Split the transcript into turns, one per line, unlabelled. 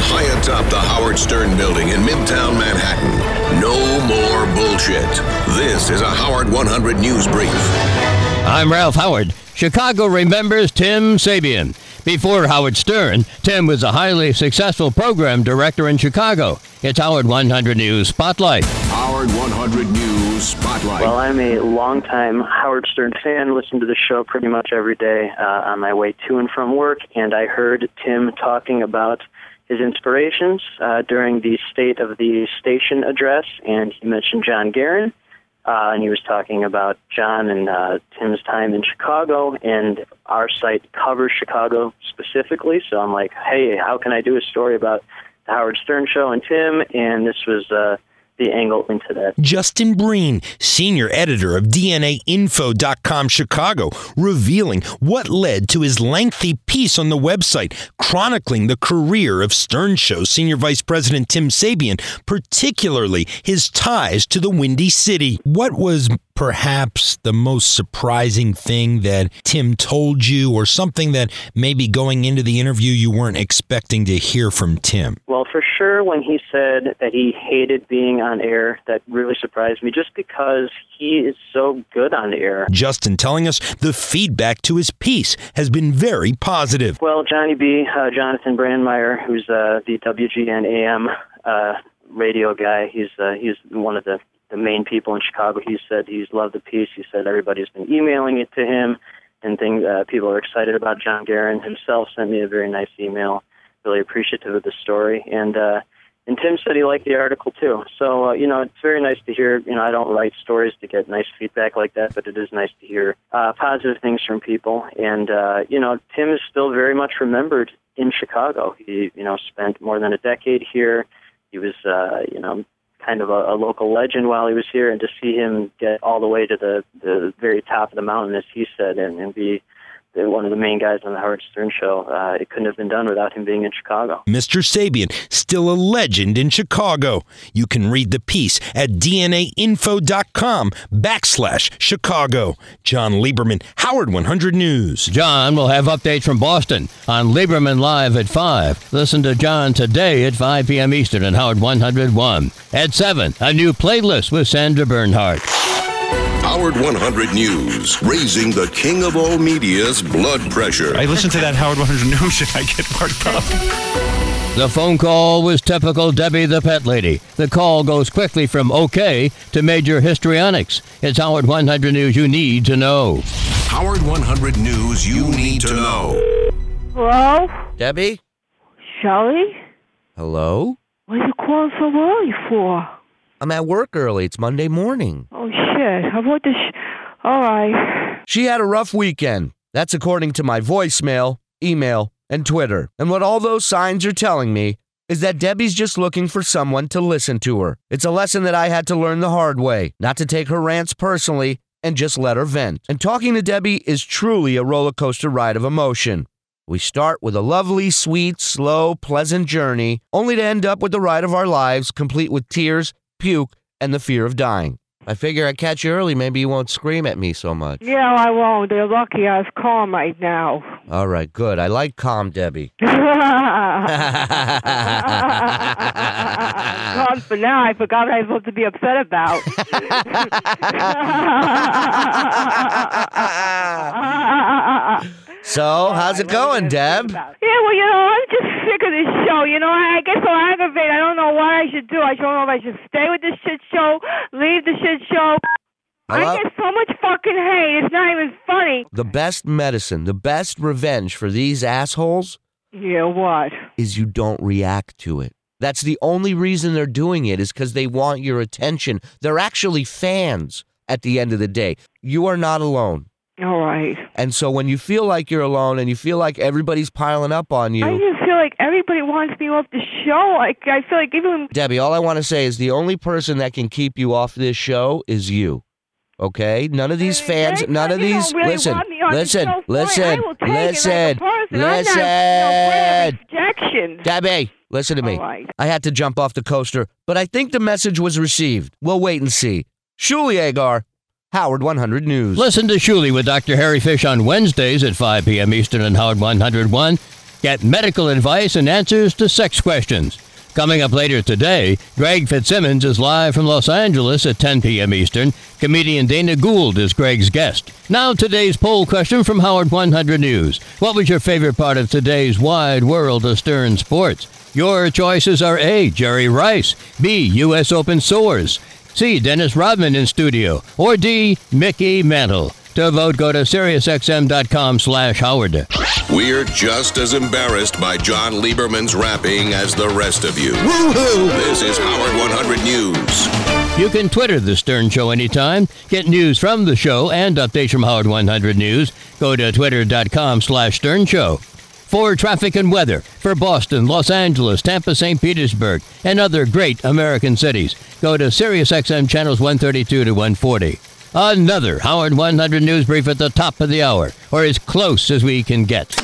high atop the Howard Stern building in Midtown Manhattan. No more bullshit. This is a Howard 100 News Brief.
I'm Ralph Howard. Chicago remembers Tim Sabean. Before Howard Stern, Tim was a highly successful program director in Chicago. It's Howard 100 News Spotlight.
Howard 100 News Spotlight.
Well, I'm a longtime Howard Stern fan. Listen to the show pretty much every day uh, on my way to and from work, and I heard Tim talking about his inspirations uh, during the State of the Station address, and he mentioned John Gehron. Uh, and he was talking about John and uh, Tim's time in Chicago, and our site covers Chicago specifically. So I'm like, hey, how can I do a story about the Howard Stern show and Tim? And this was uh, the angle into that.
Justin Breen, senior editor of DNAinfo.com Chicago, revealing what led to his lengthy piece on the website chronicling the career of Stern Show senior vice president Tim Sabean, particularly his ties to the Windy City. What was perhaps the most surprising thing that Tim told you, or something that maybe going into the interview you weren't expecting to hear from Tim?
Well, for sure, when he said that he hated being on air, that really surprised me just because he is so good on air.
Justin telling us the feedback to his piece has been very positive.
Well, Johnny B, uh, Jonathan Brandmeier, who's uh, the WGN AM uh, radio guy, he's uh, he's one of the the main people in Chicago. He said he's loved the piece. He said everybody's been emailing it to him, and things uh, people are excited about. John Gehron himself sent me a very nice email, really appreciative of the story, and uh, and Tim said he liked the article too. So uh, you know, it's very nice to hear. You know, I don't write stories to get nice feedback like that, but it is nice to hear uh, positive things from people. And uh, you know, Tim is still very much remembered in Chicago. He you know spent more than a decade here. He was uh, you know kind of a, a local legend while he was here, and to see him get all the way to the the very top of the mountain, as he said, and, and be one of the main guys on the Howard Stern show, uh, it couldn't have been done without him being in Chicago.
Mr. Sabean, still a legend in Chicago. You can read the piece at DNAinfo.com backslash Chicago. John Lieberman, Howard 100 News.
John will have updates from Boston on Lieberman Live at 5. Listen to John today at 5 p.m. Eastern on Howard 101. At 7, a new playlist with Sandra Bernhard.
Howard 100 News, raising the king of all media's blood pressure.
I listen to that Howard 100 News and I get worked up.
The phone call was typical Debbie the Pet Lady. The call goes quickly from okay to major histrionics. It's Howard 100 News you need to know.
Howard 100 News you need to know.
Hello?
Debbie?
Shelly?
Hello?
What are you calling so early for?
I'm at work early. It's Monday morning.
Oh, about this? All right.
She had a rough weekend. That's according to my voicemail, email, and Twitter. And what all those signs are telling me is that Debbie's just looking for someone to listen to her. It's a lesson that I had to learn the hard way, not to take her rants personally and just let her vent. And talking to Debbie is truly a roller coaster ride of emotion. We start with a lovely, sweet, slow, pleasant journey, only to end up with the ride of our lives, complete with tears, puke, and the fear of dying. I figure I'd catch you early. Maybe you won't scream at me so much.
Yeah, I won't. They're lucky I was calm right now.
All right, good. I like calm Debbie.
calm for now. I forgot what I was supposed to be upset about.
so, how's it going, Deb?
Yeah, well, you know, I'm just sick of this show. You know, I get so aggravated. I don't know what I should do. I don't know if I should stay with this shit show, leave the shit show. I get so much fucking hate. It's not even funny.
The best medicine, the best revenge for these assholes
Yeah, what?
is you don't react to it. That's the only reason they're doing it is because they want your attention. They're actually fans at the end of the day. You are not alone.
All right.
And so when you feel like you're alone and you feel like everybody's piling up on you,
I just feel like everybody wants me off the show. Like I feel like even
Debbie, all I want to say is the only person that can keep you off this show is you. Okay? None of these fans, none of these.
really
listen,
want me on the
listen, listen,
I will take
listen,
it like a person.
listen.
I'm not, you know, afraid of rejection.
Debbie, listen to me.
Right.
I had to jump off the coaster, but I think the message was received. We'll wait and see. Shuli Egar, Howard 100 News.
Listen to Shuli with Dr. Harry Fisch on Wednesdays at 5 p.m. Eastern on Howard 101. Get medical advice and answers to sex questions. Coming up later today, Greg Fitzsimmons is live from Los Angeles at 10 p.m. Eastern. Comedian Dana Gould is Greg's guest. Now, today's poll question from Howard 100 News. What was your favorite part of today's wide world of Stern sports? Your choices are A. Jerry Rice, B. U.S. Open Sores, C. Dennis Rodman in studio, or D. Mickey Mantle. To vote, go to SiriusXM.com slash Howard.
We're just as embarrassed by John Lieberman's rapping as the rest of you. Woohoo! This is Howard 100 News.
You can Twitter The Stern Show anytime. Get news from the show and updates from Howard 100 News. Go to twitter.com slash Stern Show. For traffic and weather for Boston, Los Angeles, Tampa, St. Petersburg, and other great American cities, go to SiriusXM channels 132 to 140. Another Howard 100 News Brief at the top of the hour, or as close as we can get.